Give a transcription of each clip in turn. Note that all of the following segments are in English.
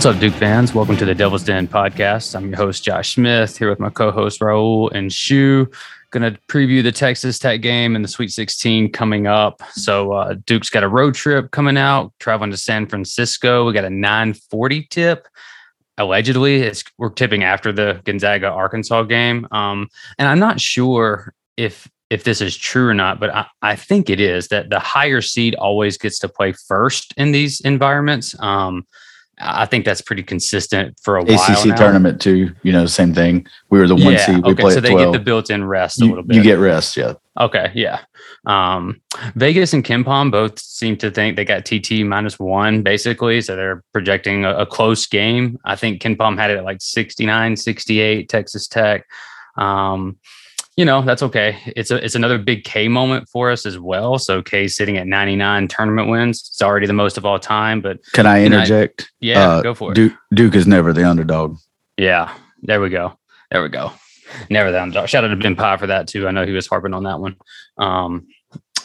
What's up, Duke fans? Welcome to the Devil's Den podcast. I'm your host, Josh Smith, here with my co host, Raul and Shoe. Going to preview the Texas Tech game and the Sweet 16 coming up. So, uh, Duke's got a road trip coming out, traveling to San Francisco. We got a 940 tip. Allegedly, it's we're tipping after the Gonzaga Arkansas game. Um, and I'm not sure if if this is true or not, but I, I, think it is that the higher seed always gets to play first in these environments. Um, I think that's pretty consistent for a ACC while. ACC tournament too. You know, same thing. We were the one yeah, seed. We okay, so they 12. get the built-in rest a you, little bit. You get rest, yeah. Okay, yeah. Um, Vegas and KenPom both seem to think they got TT minus one basically, so they're projecting a, a close game. I think KenPom had it at like 69, 68. Texas Tech. Um, you know that's okay. It's a it's another big K moment for us as well. So K sitting at 99 tournament wins. It's already the most of all time. But can I interject? yeah, uh, go for it. Duke, Duke is never the underdog. Yeah, there we go. There we go. Never the underdog. Shout out to Ben Pye for that too. I know he was harping on that one. Um,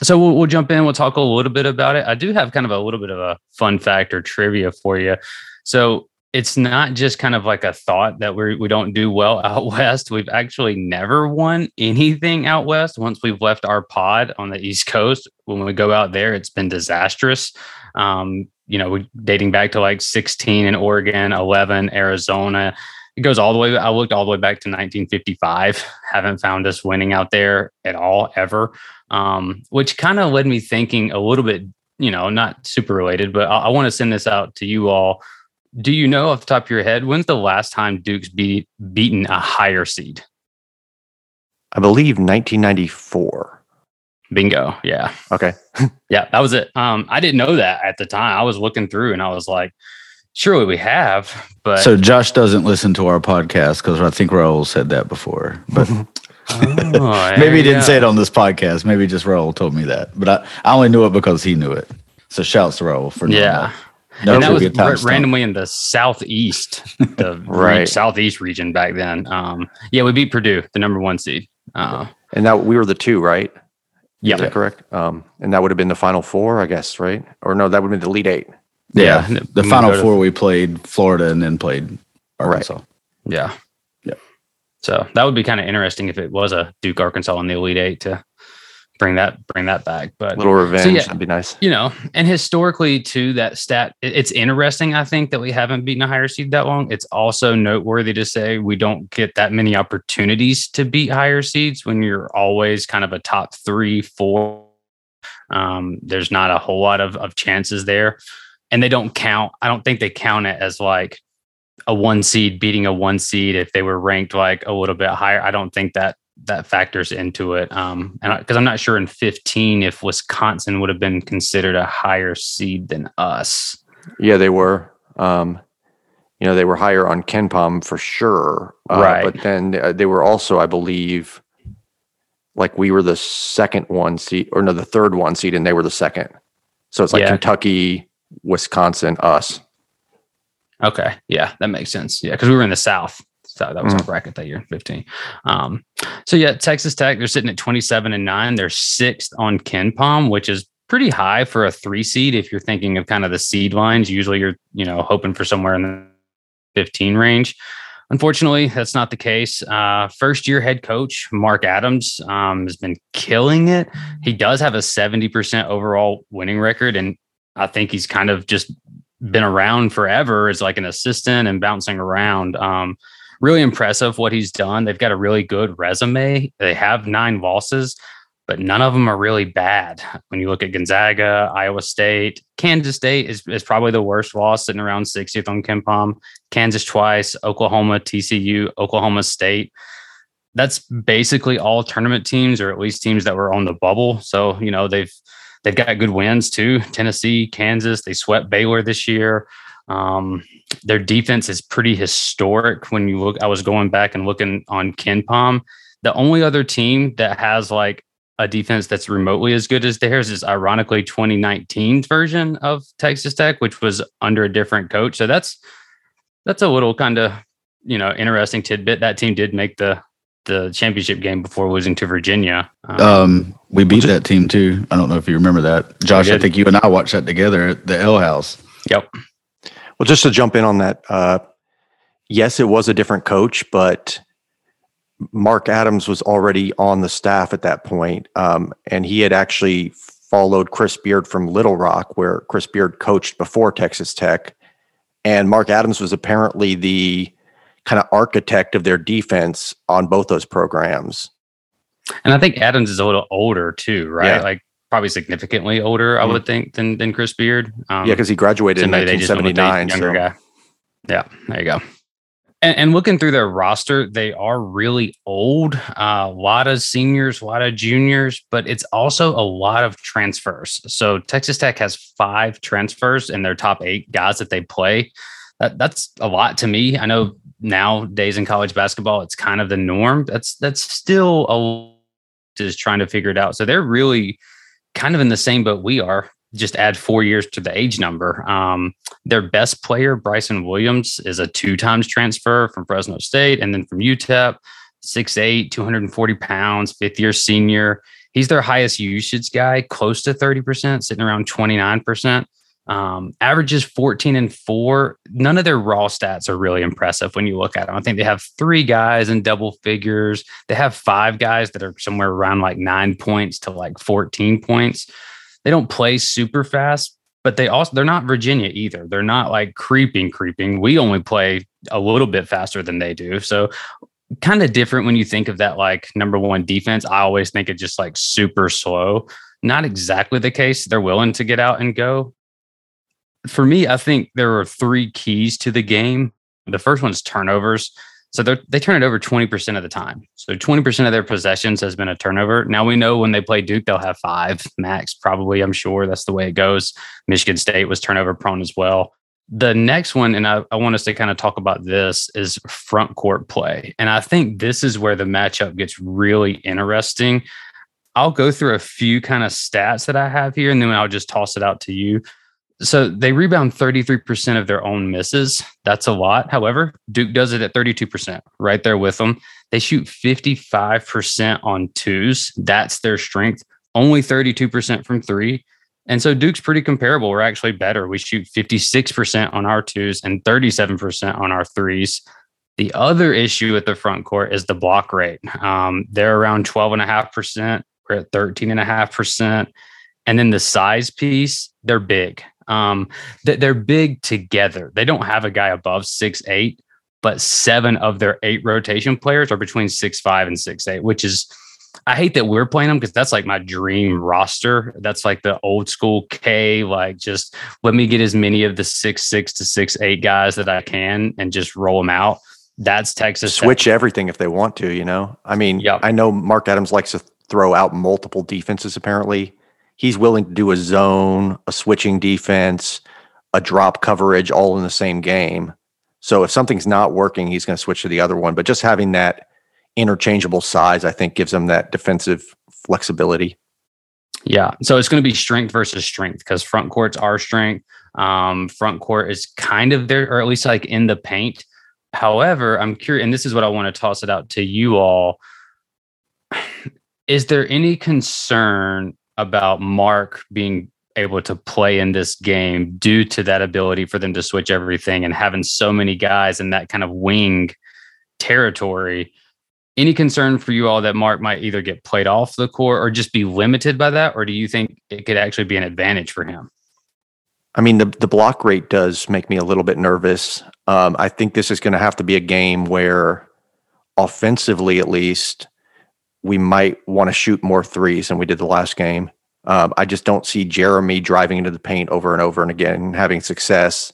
so we'll, we'll jump in. We'll talk a little bit about it. I do have kind of a little bit of a fun fact or trivia for you. So it's not just kind of like a thought that we we don't do well out west. We've actually never won anything out west once we've left our pod on the East Coast. When we go out there, it's been disastrous. Um, you know, dating back to like 16 in Oregon, 11 Arizona. It goes all the way. I looked all the way back to 1955. Haven't found us winning out there at all ever. Um, which kind of led me thinking a little bit. You know, not super related, but I, I want to send this out to you all do you know off the top of your head when's the last time Duke's beat beaten a higher seed? I believe 1994. Bingo. Yeah. Okay. yeah, that was it. Um, I didn't know that at the time. I was looking through and I was like, surely we have. But so Josh doesn't listen to our podcast because I think Raul said that before. But oh, maybe he didn't go. say it on this podcast. Maybe just Raul told me that. But I, I only knew it because he knew it. So shouts to Raul for yeah. That. And that was r- randomly in the southeast, the right southeast region back then. Um, yeah, we beat Purdue, the number one seed. Uh, and that we were the two, right? Yeah, correct. Um, and that would have been the final four, I guess, right? Or no, that would have been the Elite Eight. Yeah, yeah. the final four we played Florida and then played Arkansas. Right. Yeah, yeah. So that would be kind of interesting if it was a Duke Arkansas in the Elite Eight to bring that bring that back. But a little revenge so yeah, that'd be nice. You know, and historically too, that stat it's interesting. I think that we haven't beaten a higher seed that long. It's also noteworthy to say we don't get that many opportunities to beat higher seeds when you're always kind of a top three, four. Um, there's not a whole lot of, of chances there. And they don't count. I don't think they count it as like a one seed beating a one seed if they were ranked like a little bit higher. I don't think that that factors into it. Um, and because I'm not sure in 15 if Wisconsin would have been considered a higher seed than us. Yeah, they were. Um, you know, they were higher on KenPom for sure. Uh, right. But then uh, they were also, I believe, like we were the second one seed, or no, the third one seed, and they were the second. So it's like yeah. Kentucky, Wisconsin, us. Okay. Yeah, that makes sense. Yeah, because we were in the South. So that was mm. our bracket that year, 15. Um, so yeah, Texas Tech, they're sitting at 27 and nine. They're sixth on KenPom, which is pretty high for a three seed. If you're thinking of kind of the seed lines, usually you're, you know, hoping for somewhere in the 15 range. Unfortunately, that's not the case. Uh, first year head coach Mark Adams um, has been killing it. He does have a 70% overall winning record. And I think he's kind of just been around forever as like an assistant and bouncing around. Um, really impressive what he's done. They've got a really good resume. They have nine losses, but none of them are really bad. When you look at Gonzaga, Iowa State, Kansas State is, is probably the worst loss, sitting around 60th on KenPom. Kansas twice, Oklahoma, TCU, Oklahoma State. That's basically all tournament teams, or at least teams that were on the bubble. So you know they've they've got good wins too. Tennessee, Kansas, they swept Baylor this year. Um, their defense is pretty historic. When you look, I was going back and looking on KenPom. The only other team that has like a defense that's remotely as good as theirs is ironically 2019's version of Texas Tech, which was under a different coach. So that's that's a little kind of you know interesting tidbit. That team did make the the championship game before losing to Virginia. Um, um, we beat that team too. I don't know if you remember that, Josh. I think you and I watched that together at the L House. Yep. Well, just to jump in on that, uh, yes, it was a different coach, but Mark Adams was already on the staff at that point, um, and he had actually followed Chris Beard from Little Rock, where Chris Beard coached before Texas Tech, and Mark Adams was apparently the kind of architect of their defense on both those programs. And I think Adams is a little older too, right? Yeah. Like probably significantly older. I would think, than than Chris Beard. Um, yeah, because he graduated in 1979. Younger so. guy. Yeah, there you go. And, and, looking through their roster, they are really old. Uh, a lot of seniors, a lot of juniors, but it's also a lot of transfers. So Texas Tech has five transfers in their top eight guys that they play. That, that's a lot to me. I know nowadays in college basketball, it's kind of the norm. That's that's still a is trying to figure it out. So they're really kind of in the same boat we are just add four years to the age number. Um, their best player, Bryson Williams, is a two times transfer from Fresno State and then from UTEP, 6'8, 240 pounds, fifth year senior. He's their highest usage guy, close to 30%, sitting around 29%. Um, averages 14 and four. None of their raw stats are really impressive when you look at them. I think they have three guys in double figures. They have five guys that are somewhere around like nine points to like 14 points they don't play super fast, but they also they're not Virginia either. They're not like creeping, creeping. We only play a little bit faster than they do. So kind of different when you think of that like number one defense. I always think it just like super slow. Not exactly the case. They're willing to get out and go. For me, I think there are three keys to the game. The first one is turnovers. So they turn it over 20% of the time. So 20% of their possessions has been a turnover. Now we know when they play Duke, they'll have five max, probably. I'm sure that's the way it goes. Michigan State was turnover prone as well. The next one, and I, I want us to kind of talk about this, is front court play. And I think this is where the matchup gets really interesting. I'll go through a few kind of stats that I have here, and then I'll just toss it out to you. So they rebound 33% of their own misses. That's a lot. However, Duke does it at 32%, right there with them. They shoot 55% on twos. That's their strength. Only 32% from three. And so Duke's pretty comparable. We're actually better. We shoot 56% on our twos and 37% on our threes. The other issue at the front court is the block rate. Um, they're around 12.5%. We're at 13.5%. And then the size piece, they're big. Um, they're big together. They don't have a guy above six eight, but seven of their eight rotation players are between six five and six eight, which is I hate that we're playing them because that's like my dream roster. That's like the old school K, like just let me get as many of the six six to six eight guys that I can and just roll them out. That's Texas. Switch Tech. everything if they want to, you know. I mean, yep. I know Mark Adams likes to throw out multiple defenses apparently he's willing to do a zone, a switching defense, a drop coverage all in the same game. So if something's not working, he's going to switch to the other one. But just having that interchangeable size, I think, gives him that defensive flexibility. Yeah. So it's going to be strength versus strength because front court's our strength. Um, front court is kind of there, or at least like in the paint. However, I'm curious, and this is what I want to toss it out to you all. Is there any concern about Mark being able to play in this game due to that ability for them to switch everything and having so many guys in that kind of wing territory. Any concern for you all that Mark might either get played off the court or just be limited by that? Or do you think it could actually be an advantage for him? I mean, the, the block rate does make me a little bit nervous. Um, I think this is going to have to be a game where, offensively at least, we might want to shoot more threes than we did the last game. Um, I just don't see Jeremy driving into the paint over and over and again, having success.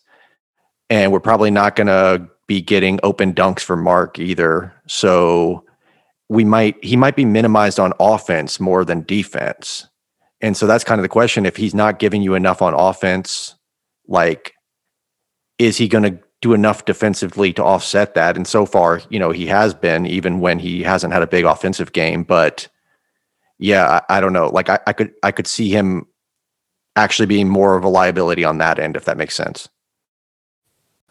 And we're probably not going to be getting open dunks for Mark either. So we might, he might be minimized on offense more than defense. And so that's kind of the question. If he's not giving you enough on offense, like, is he going to do enough defensively to offset that. And so far, you know, he has been even when he hasn't had a big offensive game. But yeah, I, I don't know. Like I, I could I could see him actually being more of a liability on that end, if that makes sense.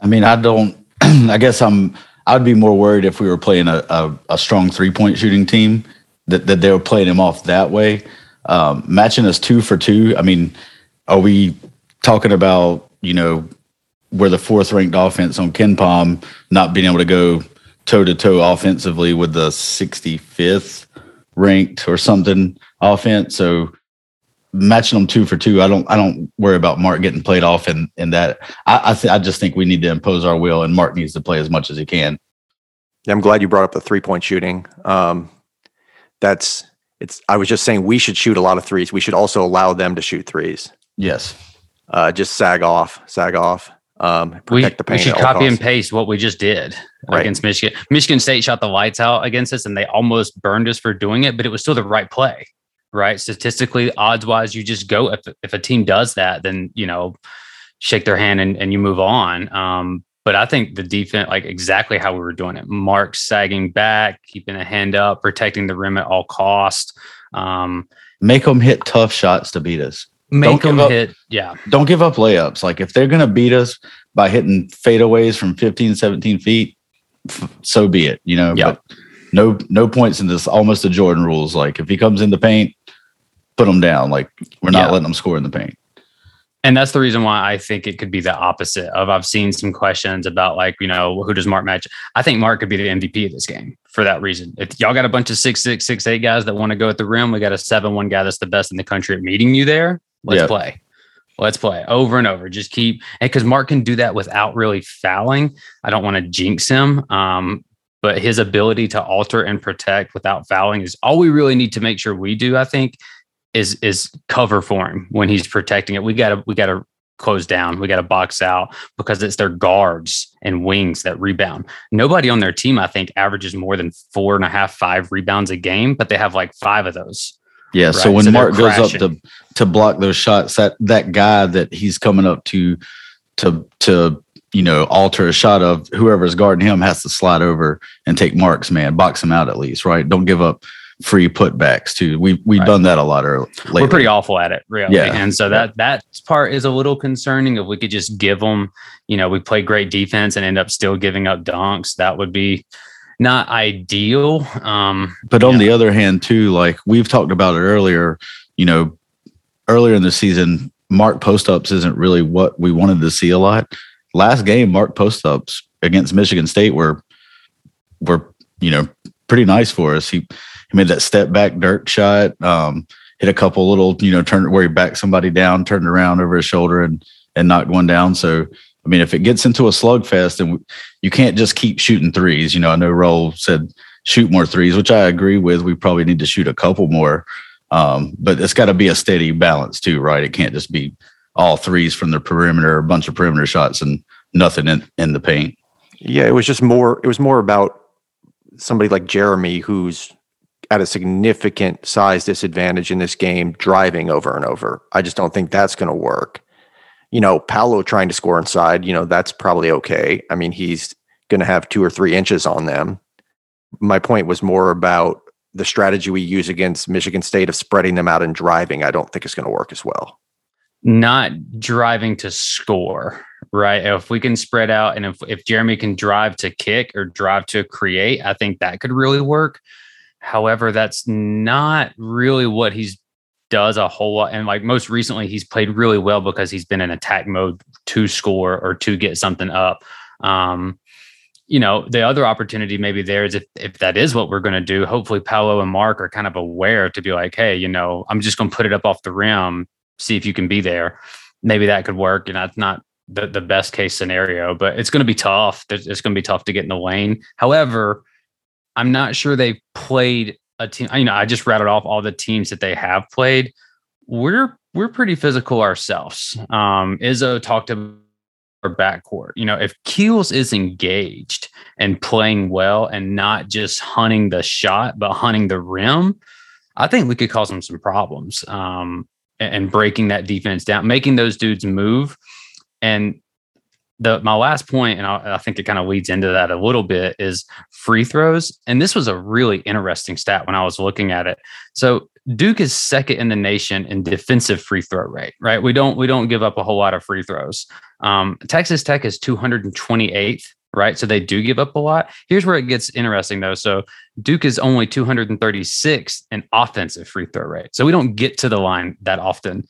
I mean, I don't. I guess I'm. I'd be more worried if we were playing a, a, a strong three point shooting team that, that they were playing him off that way. Um, matching us two for two. I mean, are we talking about you know we're the fourth ranked offense on KenPom, not being able to go toe to toe offensively with the 65th ranked or something offense. So matching them two for two, I don't I don't worry about Mark getting played off in in that. I I, th- I just think we need to impose our will, and Mark needs to play as much as he can. Yeah, I'm glad you brought up the three point shooting. Um, that's it's. I was just saying we should shoot a lot of threes. We should also allow them to shoot threes. Yes. Uh, just sag off, sag off. Um, we, we should copy costs. and paste what we just did right. against Michigan. Michigan State shot the lights out against us, and they almost burned us for doing it, but it was still the right play right? Statistically, odds wise, you just go if if a team does that, then you know, shake their hand and, and you move on. Um, but I think the defense, like exactly how we were doing it, Mark sagging back, keeping a hand up, protecting the rim at all cost. Um, make them hit tough shots to beat us. Make them up, hit, yeah. Don't give up layups. Like if they're going to beat us by hitting fadeaways from 15, 17 feet, so be it, you know. But no, no points in this. Almost the Jordan rules. Like if he comes in the paint, put them down. Like we're not yeah. letting them score in the paint. And that's the reason why I think it could be the opposite of I've seen some questions about like, you know, who does Mark match? I think Mark could be the MVP of this game for that reason. If y'all got a bunch of six, six, six, eight guys that want to go at the rim, we got a seven, one guy that's the best in the country at meeting you there. Let's play. Let's play over and over. Just keep because Mark can do that without really fouling. I don't want to jinx him. Um, but his ability to alter and protect without fouling is all we really need to make sure we do, I think, is is cover for him when he's protecting it. We gotta we gotta close down. We gotta box out because it's their guards and wings that rebound. Nobody on their team, I think, averages more than four and a half, five rebounds a game, but they have like five of those. Yeah. Right? So when so Mark goes up to to block those shots, that that guy that he's coming up to to to you know alter a shot of whoever's guarding him has to slide over and take Mark's man, box him out at least, right? Don't give up free putbacks too. We've we've right. done that a lot early. We're pretty awful at it, really. Yeah. And so that that part is a little concerning. If we could just give them, you know, we play great defense and end up still giving up dunks, that would be not ideal. Um, but on the other hand, too, like we've talked about it earlier, you know, earlier in the season, Mark post ups isn't really what we wanted to see a lot. Last game, Mark post ups against Michigan State were were you know pretty nice for us. He he made that step back dirt shot, um, hit a couple little, you know, turn where he backed somebody down, turned around over his shoulder and and knocked one down. So I mean, if it gets into a slugfest, and you can't just keep shooting threes. You know, I know Raul said shoot more threes, which I agree with. We probably need to shoot a couple more, um, but it's got to be a steady balance too, right? It can't just be all threes from the perimeter, a bunch of perimeter shots, and nothing in, in the paint. Yeah, it was just more. It was more about somebody like Jeremy, who's at a significant size disadvantage in this game driving over and over. I just don't think that's going to work. You know, Paolo trying to score inside, you know, that's probably okay. I mean, he's going to have two or three inches on them. My point was more about the strategy we use against Michigan State of spreading them out and driving. I don't think it's going to work as well. Not driving to score, right? If we can spread out and if, if Jeremy can drive to kick or drive to create, I think that could really work. However, that's not really what he's does a whole lot. And like most recently, he's played really well because he's been in attack mode to score or to get something up. Um, you know, the other opportunity maybe there is if, if that is what we're going to do, hopefully Paolo and Mark are kind of aware to be like, hey, you know, I'm just going to put it up off the rim, see if you can be there. Maybe that could work. And that's not the, the best case scenario, but it's going to be tough. It's going to be tough to get in the lane. However, I'm not sure they've played a team. You know, I just rattled off all the teams that they have played. We're we're pretty physical ourselves. Um, Izzo talked about our backcourt. You know, if Keels is engaged and playing well and not just hunting the shot, but hunting the rim, I think we could cause them some problems. Um, and, and breaking that defense down, making those dudes move. And the my last point, and I, I think it kind of leads into that a little bit, is free throws. And this was a really interesting stat when I was looking at it. So Duke is second in the nation in defensive free throw rate. Right, we don't we don't give up a whole lot of free throws. Um, Texas Tech is 228th. Right, so they do give up a lot. Here's where it gets interesting though. So Duke is only 236 in offensive free throw rate. So we don't get to the line that often.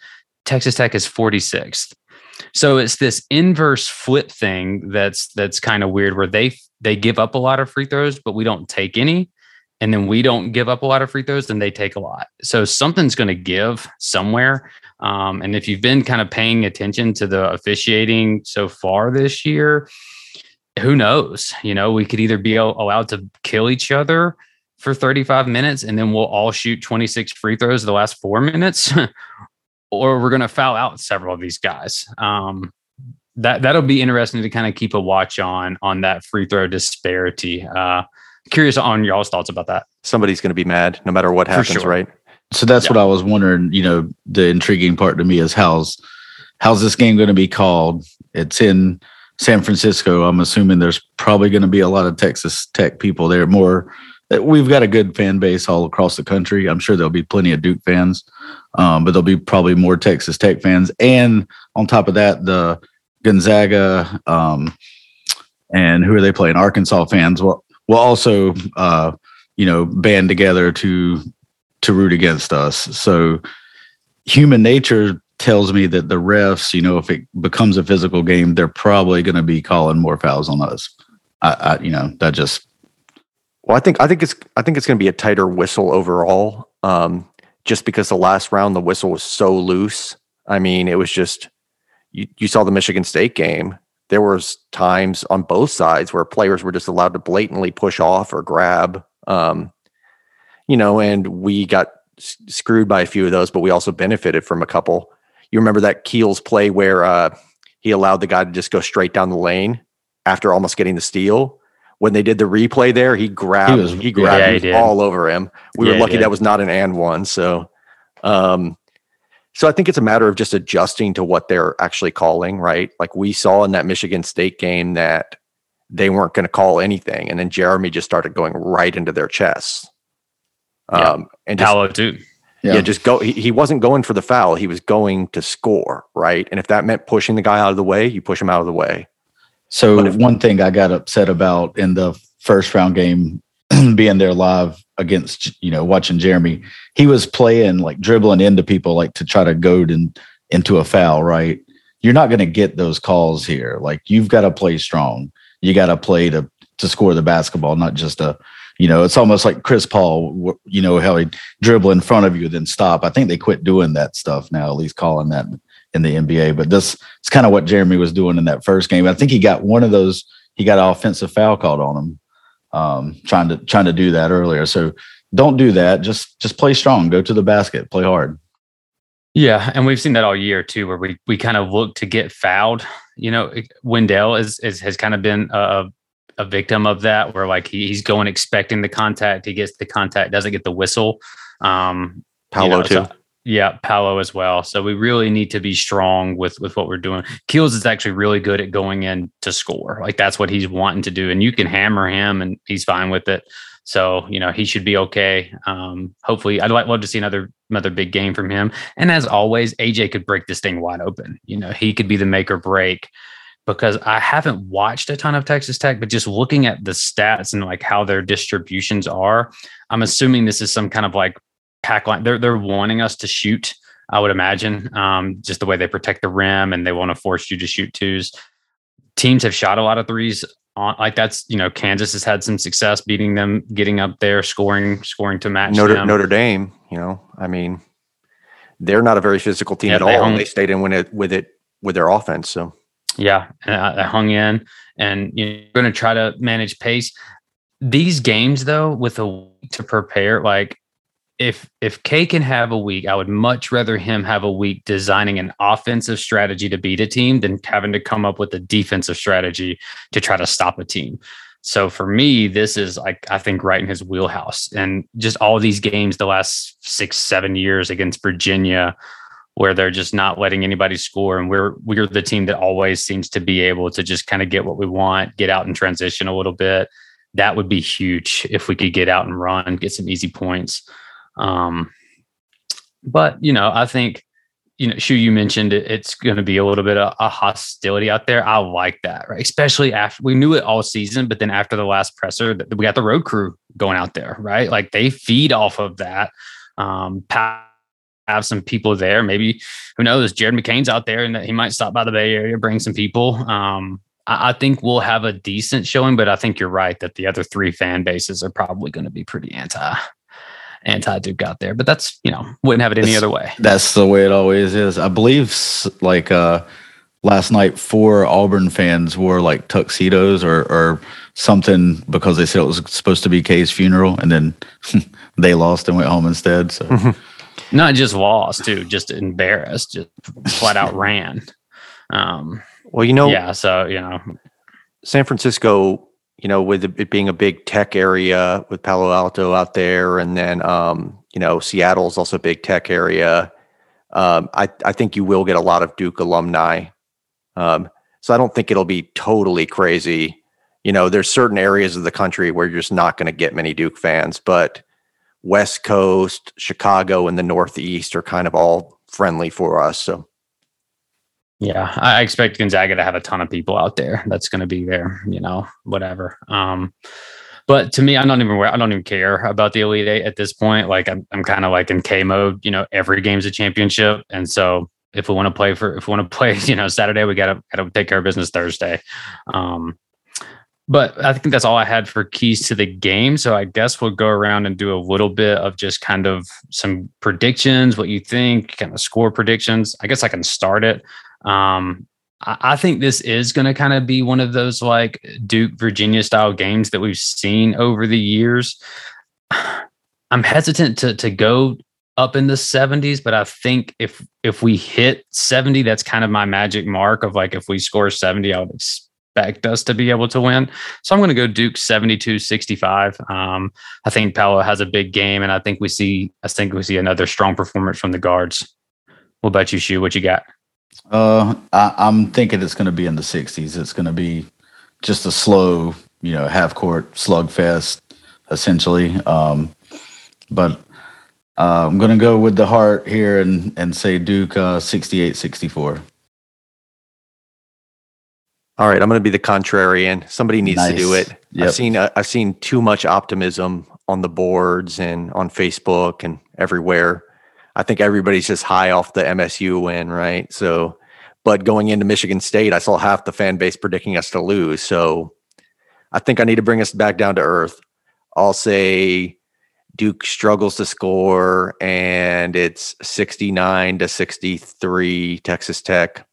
Texas Tech is 46th. So it's this inverse flip thing that's that's kind of weird where they they give up a lot of free throws, but we don't take any. And then we don't give up a lot of free throws, and they take a lot. So something's going to give somewhere. Um, and if you've been kind of paying attention to the officiating so far this year, who knows? You know, we could either be allowed to kill each other for 35 minutes and then we'll all shoot 26 free throws the last four minutes, or we're going to foul out several of these guys. Um, that that'll be interesting to kind of keep a watch on on that free throw disparity. Uh, curious on y'all's thoughts about that. Somebody's going to be mad no matter what happens, sure. right? So that's yeah. what I was wondering. You know, the intriguing part to me is how's how's this game going to be called? It's in San Francisco. I'm assuming there's probably going to be a lot of Texas Tech people there. More, we've got a good fan base all across the country. I'm sure there'll be plenty of Duke fans, um, but there'll be probably more Texas Tech fans. And on top of that, the Gonzaga um, and who are they playing? Arkansas fans will will also uh, you know band together to to root against us. So human nature tells me that the refs, you know, if it becomes a physical game, they're probably going to be calling more fouls on us. I, I, you know, that just. Well, I think I think it's I think it's going to be a tighter whistle overall. Um, just because the last round the whistle was so loose. I mean, it was just you, you saw the Michigan State game. There was times on both sides where players were just allowed to blatantly push off or grab. Um, you know, and we got screwed by a few of those, but we also benefited from a couple. You remember that Keels play where uh, he allowed the guy to just go straight down the lane after almost getting the steal. When they did the replay there, he grabbed he, was, he grabbed yeah, he all over him. We yeah, were lucky that was not an and one. So, um, so I think it's a matter of just adjusting to what they're actually calling, right? Like we saw in that Michigan State game that they weren't going to call anything, and then Jeremy just started going right into their chests. Um, and just, Paolo too. Yeah. yeah, just go. He, he wasn't going for the foul. He was going to score, right? And if that meant pushing the guy out of the way, you push him out of the way. So if, one thing I got upset about in the first round game, being there live against, you know, watching Jeremy, he was playing like dribbling into people like to try to goad in, into a foul, right? You're not going to get those calls here. Like you've got to play strong. You got to play to to score the basketball, not just a you know, it's almost like Chris Paul, you know, how he dribble in front of you, then stop. I think they quit doing that stuff now, at least calling that in the NBA. But this it's kind of what Jeremy was doing in that first game. I think he got one of those, he got an offensive foul called on him, um, trying to trying to do that earlier. So don't do that. Just just play strong, go to the basket, play hard. Yeah, and we've seen that all year too, where we we kind of look to get fouled. You know, Wendell is, is has kind of been a, a victim of that, where like he, he's going expecting the contact, he gets the contact, doesn't get the whistle. Um, Paolo you know, too. So, yeah, Paolo as well. So we really need to be strong with with what we're doing. Keels is actually really good at going in to score. Like that's what he's wanting to do, and you can hammer him, and he's fine with it. So you know he should be okay. Um, hopefully, I'd like love to see another another big game from him. And as always, AJ could break this thing wide open. You know he could be the make or break because I haven't watched a ton of Texas Tech, but just looking at the stats and like how their distributions are, I'm assuming this is some kind of like pack line. They're they're wanting us to shoot. I would imagine um, just the way they protect the rim and they want to force you to shoot twos. Teams have shot a lot of threes on like that's you know Kansas has had some success beating them, getting up there, scoring, scoring to match Notre, them. Notre Dame, you know, I mean, they're not a very physical team yeah, at all. Hung, they stayed in with it with it with their offense. So yeah, I, I hung in, and you're going to try to manage pace. These games, though, with a week to prepare, like if if K can have a week, I would much rather him have a week designing an offensive strategy to beat a team than having to come up with a defensive strategy to try to stop a team. So for me, this is like I think right in his wheelhouse. And just all these games the last six, seven years against Virginia, where they're just not letting anybody score and we're we're the team that always seems to be able to just kind of get what we want get out and transition a little bit that would be huge if we could get out and run get some easy points um, but you know i think you know Shoe you mentioned it, it's going to be a little bit of a hostility out there i like that right especially after we knew it all season but then after the last presser we got the road crew going out there right like they feed off of that um, have some people there. Maybe who knows? Jared McCain's out there, and that he might stop by the Bay Area, bring some people. Um, I, I think we'll have a decent showing, but I think you're right that the other three fan bases are probably going to be pretty anti anti Duke out there. But that's you know wouldn't have it any That's- other way. That's the way it always is. I believe like uh last night four Auburn fans wore like tuxedos or or something because they said it was supposed to be K's funeral and then they lost and went home instead. So Not just lost too, just embarrassed, just flat out ran. Um, Well, you know, yeah, so you know, San Francisco, you know, with it being a big tech area with Palo Alto out there, and then um, you know, Seattle's also a big tech area. Um, I I think you will get a lot of Duke alumni. Um, so I don't think it'll be totally crazy. You know, there's certain areas of the country where you're just not going to get many Duke fans, but West Coast, Chicago, and the Northeast are kind of all friendly for us. So Yeah, I expect Gonzaga to have a ton of people out there. That's going to be there, you know, whatever. Um, but to me, I'm not even. I don't even care about the Elite Eight at this point. Like I'm, I'm kind of like in K mode. You know, every game's a championship, and so if we want to play for, if we want to play, you know, Saturday, we gotta gotta take care of business Thursday. Um, but I think that's all I had for keys to the game. So I guess we'll go around and do a little bit of just kind of some predictions, what you think, kind of score predictions. I guess I can start it. Um, I, think this is going to kind of be one of those like Duke Virginia style games that we've seen over the years. I'm hesitant to to go up in the 70s, but I think if if we hit 70, that's kind of my magic mark of like if we score 70, I would expect us to be able to win. So I'm going to go Duke 72 65. Um, I think Paolo has a big game, and I think we see I think we see another strong performance from the guards. What about you, Shoe? What you got? Uh I, I'm thinking it's gonna be in the sixties. It's gonna be just a slow, you know, half court slugfest essentially. Um but uh, I'm gonna go with the heart here and and say Duke uh 68 64. All right, I'm going to be the contrarian. Somebody needs to do it. Yep. I've seen uh, I've seen too much optimism on the boards and on Facebook and everywhere. I think everybody's just high off the MSU win, right? So, but going into Michigan State, I saw half the fan base predicting us to lose. So, I think I need to bring us back down to earth. I'll say Duke struggles to score, and it's 69 to 63 Texas Tech.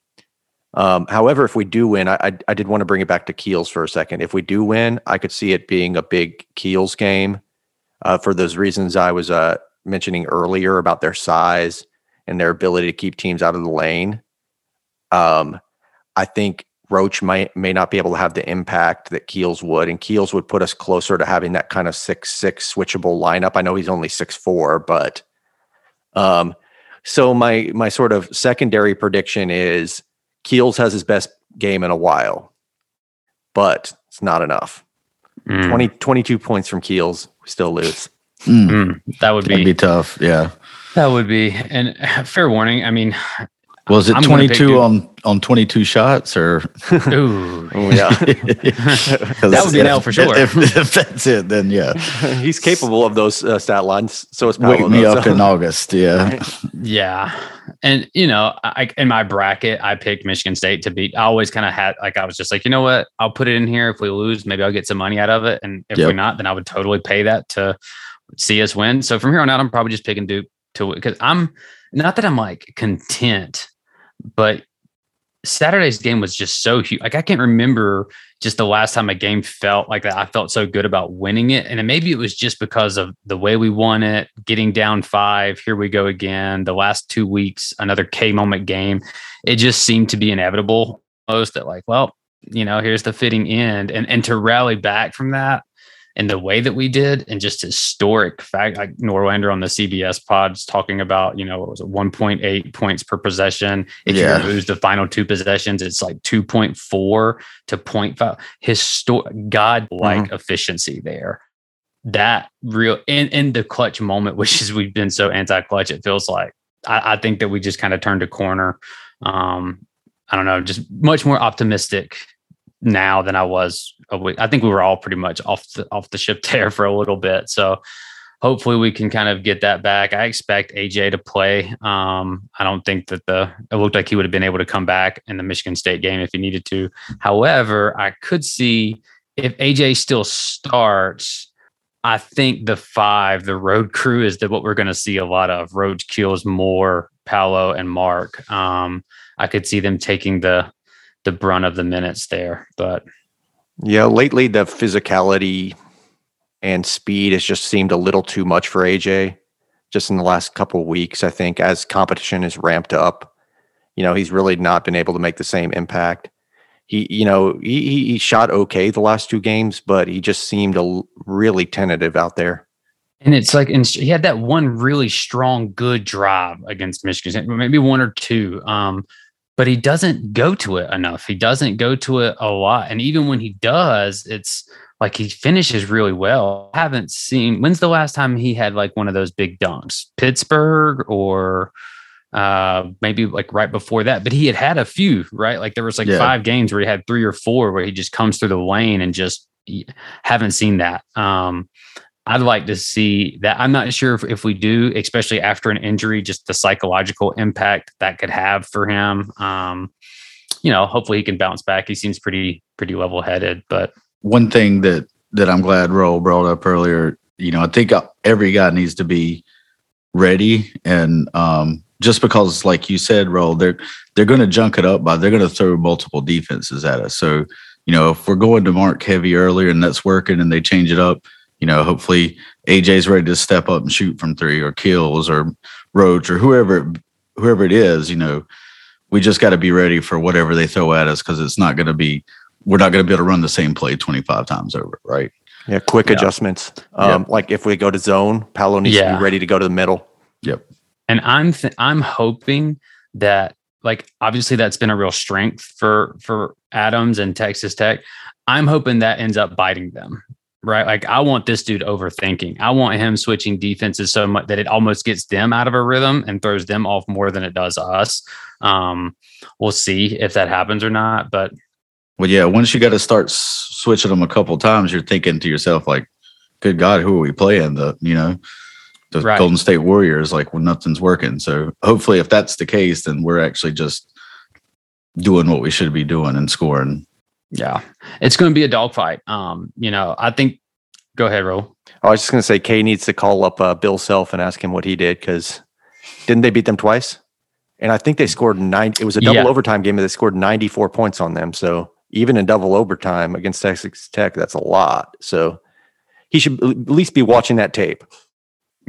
Um, however, if we do win, I, I I did want to bring it back to Keels for a second. If we do win, I could see it being a big Keels game uh, for those reasons I was uh, mentioning earlier about their size and their ability to keep teams out of the lane. Um, I think Roach might may not be able to have the impact that Keels would, and Keels would put us closer to having that kind of six six switchable lineup. I know he's only six four, but um, so my my sort of secondary prediction is Keels has his best game in a while, but it's not enough. Mm, 20, 22 points from Keels, we still lose. Mm, mm, that would that'd be be tough. Yeah. that would be and fair warning. I mean, Was it I'm 22 on on 22 shots or ooh, Oh, yeah. That would be an L for sure. If, if that's it, then yeah. He's capable of those uh, stat lines. So is Wake me up so- in August. Yeah. Right. Yeah. And, you know, I, in my bracket, I picked Michigan State to beat. I always kind of had, like, I was just like, you know what? I'll put it in here. If we lose, maybe I'll get some money out of it. And if Yep. we're not, then I would totally pay that to see us win. So from here on out, I'm probably just picking Duke to because I'm not that I'm like content, but Saturday's game was just so huge. Like, I can't remember just the last time a game felt like that. I felt so good about winning it. And maybe it was just because of the way we won it, getting down five. Here we go again. The last two weeks, another K moment game. It just seemed to be inevitable Most that, like, well, you know, here's the fitting end. And and to rally back from that in the way that we did, and just historic fact, like Norlander on the CBS pods talking about, you know, it was 1.8 points per possession. If Yeah. you lose the final two possessions, it's like 2.4 to 0.5 historic god-like efficiency there that real in, in the clutch moment which is we've been so anti-clutch it feels like i, I think that we just kind of turned a corner um i don't know just much more optimistic now than i was a week i think we were all pretty much off the off the ship there for a little bit so hopefully we can kind of get that back. I expect AJ to play. Um, I don't think that the it looked like he would have been able to come back in the Michigan State game if he needed to. However, I could see if AJ still starts. I think the five, the road crew, is that what we're going to see a lot of. Roach Keels Moore Paolo and Mark. Um, I could see them taking the the brunt of the minutes there, but yeah, lately the physicality and speed has just seemed a little too much for AJ. Just in the last couple of weeks, I think as competition has ramped up, you know, he's really not been able to make the same impact. He, you know, he he shot okay the last two games, but he just seemed a, really tentative out there. And it's like, and he had that one really strong, good drive against Michigan, maybe one or two. Um, but he doesn't go to it enough. He doesn't go to it a lot. And even when he does, it's like he finishes really well. I haven't seen when's the last time he had like one of those big dunks? Pittsburgh or uh maybe like right before that but he had had a few right like there was like yeah. five games where he had three or four where he just comes through the lane and just haven't seen that um I'd like to see that. I'm not sure if, if, we do, especially after an injury, just the psychological impact that could have for him. Um, you know, hopefully he can bounce back. He seems pretty pretty level headed. But one thing that that I'm glad Raul brought up earlier, you know, I think every guy needs to be ready, and um, just because, like you said, Raul, they're they're going to junk it up by they're going to throw multiple defenses at us. So you know, if we're going to mark heavy earlier and that's working, and they change it up you know, hopefully AJ's ready to step up and shoot from three or Keels or Roach or whoever whoever it is, you know, we just got to be ready for whatever they throw at us because it's not going to be we're not going to be able to run the same play 25 times over, right? Yeah, quick yeah. adjustments. Um, yep. Like if we go to zone, Paolo needs yeah. to be ready to go to the middle. Yep. And I'm th- I'm hoping that like obviously that's been a real strength for for Adams and Texas Tech. I'm hoping that ends up biting them right? Like I want this dude overthinking. I want him switching defenses so much that it almost gets them out of a rhythm and throws them off more than it does us. Um, we'll see if that happens or not. But well, yeah, once you got to start switching them a couple times, you're thinking to yourself like, "Good God, who are we playing?" The you know. The right. Golden State Warriors, like when nothing's working. So hopefully, if that's the case, then we're actually just doing what we should be doing and scoring yeah, it's going to be a dogfight. Um, you know, I think. Go ahead, Ro. I was just going to say, K needs to call up uh, Bill Self and ask him what he did because didn't they beat them twice? And I think they scored nine. It was a double yeah. overtime game, and they scored ninety four points on them. So even in double overtime against Texas Tech, that's a lot. So he should at least be watching that tape.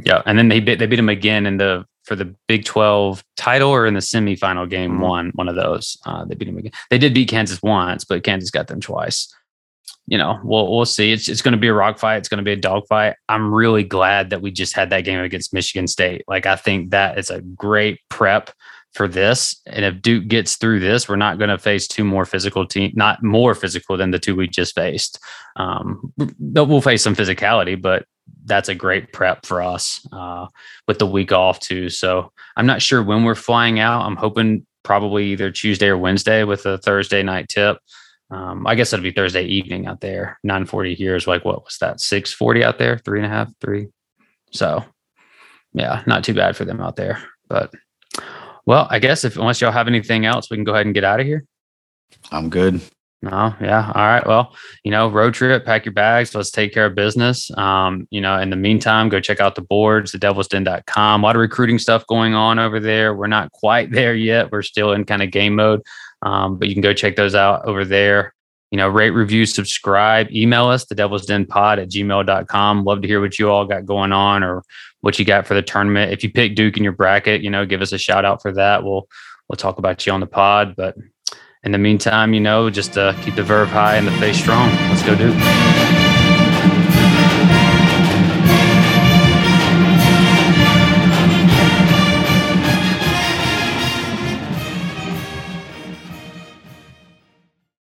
Yeah, and then they beat, they beat him again in the for the Big 12 title or in the semifinal game mm-hmm. one, one of those. Uh, they beat them again. They did beat Kansas once, but Kansas got them twice. You know, we'll we'll see. It's it's going to be a rock fight. It's going to be a dog fight. I'm really glad that we just had that game against Michigan State. Like I think that is a great prep for this. And if Duke gets through this, we're not going to face two more physical team, not more physical than the two we just faced. Um, we'll face some physicality, but that's a great prep for us uh, with the week off too. So I'm not sure when we're flying out. I'm hoping probably either Tuesday or Wednesday with a Thursday night tip. Um, I guess it'll be Thursday evening out there. 940 here is like what was that? 640 out there, three and a half, three. So yeah, not too bad for them out there. But well, I guess if unless y'all have anything else, we can go ahead and get out of here. I'm good. No, yeah. All right. Well, you know, road trip, pack your bags. Let's take care of business. Um, you know, in the meantime, go check out the boards, thedevilsden.com. A lot of recruiting stuff going on over there. We're not quite there yet. We're still in kind of game mode. Um, but you can go check those out over there. You know, rate, review, subscribe, email us, the devil's den pod at gmail.com. Love to hear what you all got going on or what you got for the tournament. If you pick Duke in your bracket, you know, give us a shout out for that. We'll we'll talk about you on the pod. But in the meantime, you know, just uh, keep the verve high and the face strong. Let's go, Duke.